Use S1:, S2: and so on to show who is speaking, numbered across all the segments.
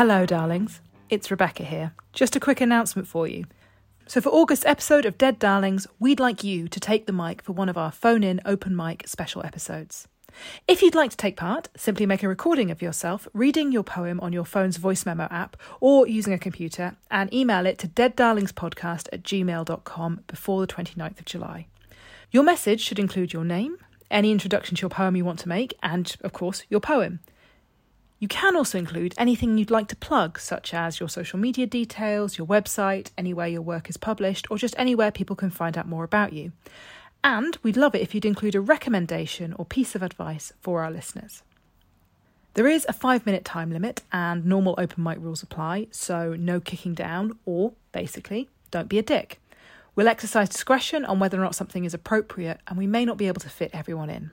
S1: Hello, darlings. It's Rebecca here. Just a quick announcement for you. So, for August's episode of Dead Darlings, we'd like you to take the mic for one of our phone in open mic special episodes. If you'd like to take part, simply make a recording of yourself reading your poem on your phone's voice memo app or using a computer and email it to deaddarlingspodcast at gmail.com before the 29th of July. Your message should include your name, any introduction to your poem you want to make, and, of course, your poem. You can also include anything you'd like to plug, such as your social media details, your website, anywhere your work is published, or just anywhere people can find out more about you. And we'd love it if you'd include a recommendation or piece of advice for our listeners. There is a five minute time limit and normal open mic rules apply, so no kicking down, or basically, don't be a dick. We'll exercise discretion on whether or not something is appropriate, and we may not be able to fit everyone in.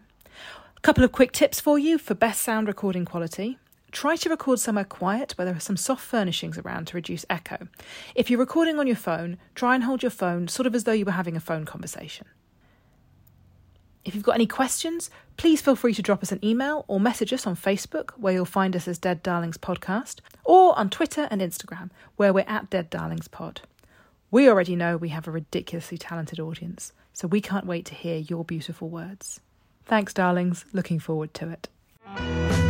S1: A couple of quick tips for you for best sound recording quality. Try to record somewhere quiet where there are some soft furnishings around to reduce echo. If you're recording on your phone, try and hold your phone sort of as though you were having a phone conversation. If you've got any questions, please feel free to drop us an email or message us on Facebook, where you'll find us as Dead Darlings Podcast, or on Twitter and Instagram, where we're at Dead Darlings Pod. We already know we have a ridiculously talented audience, so we can't wait to hear your beautiful words. Thanks, darlings. Looking forward to it.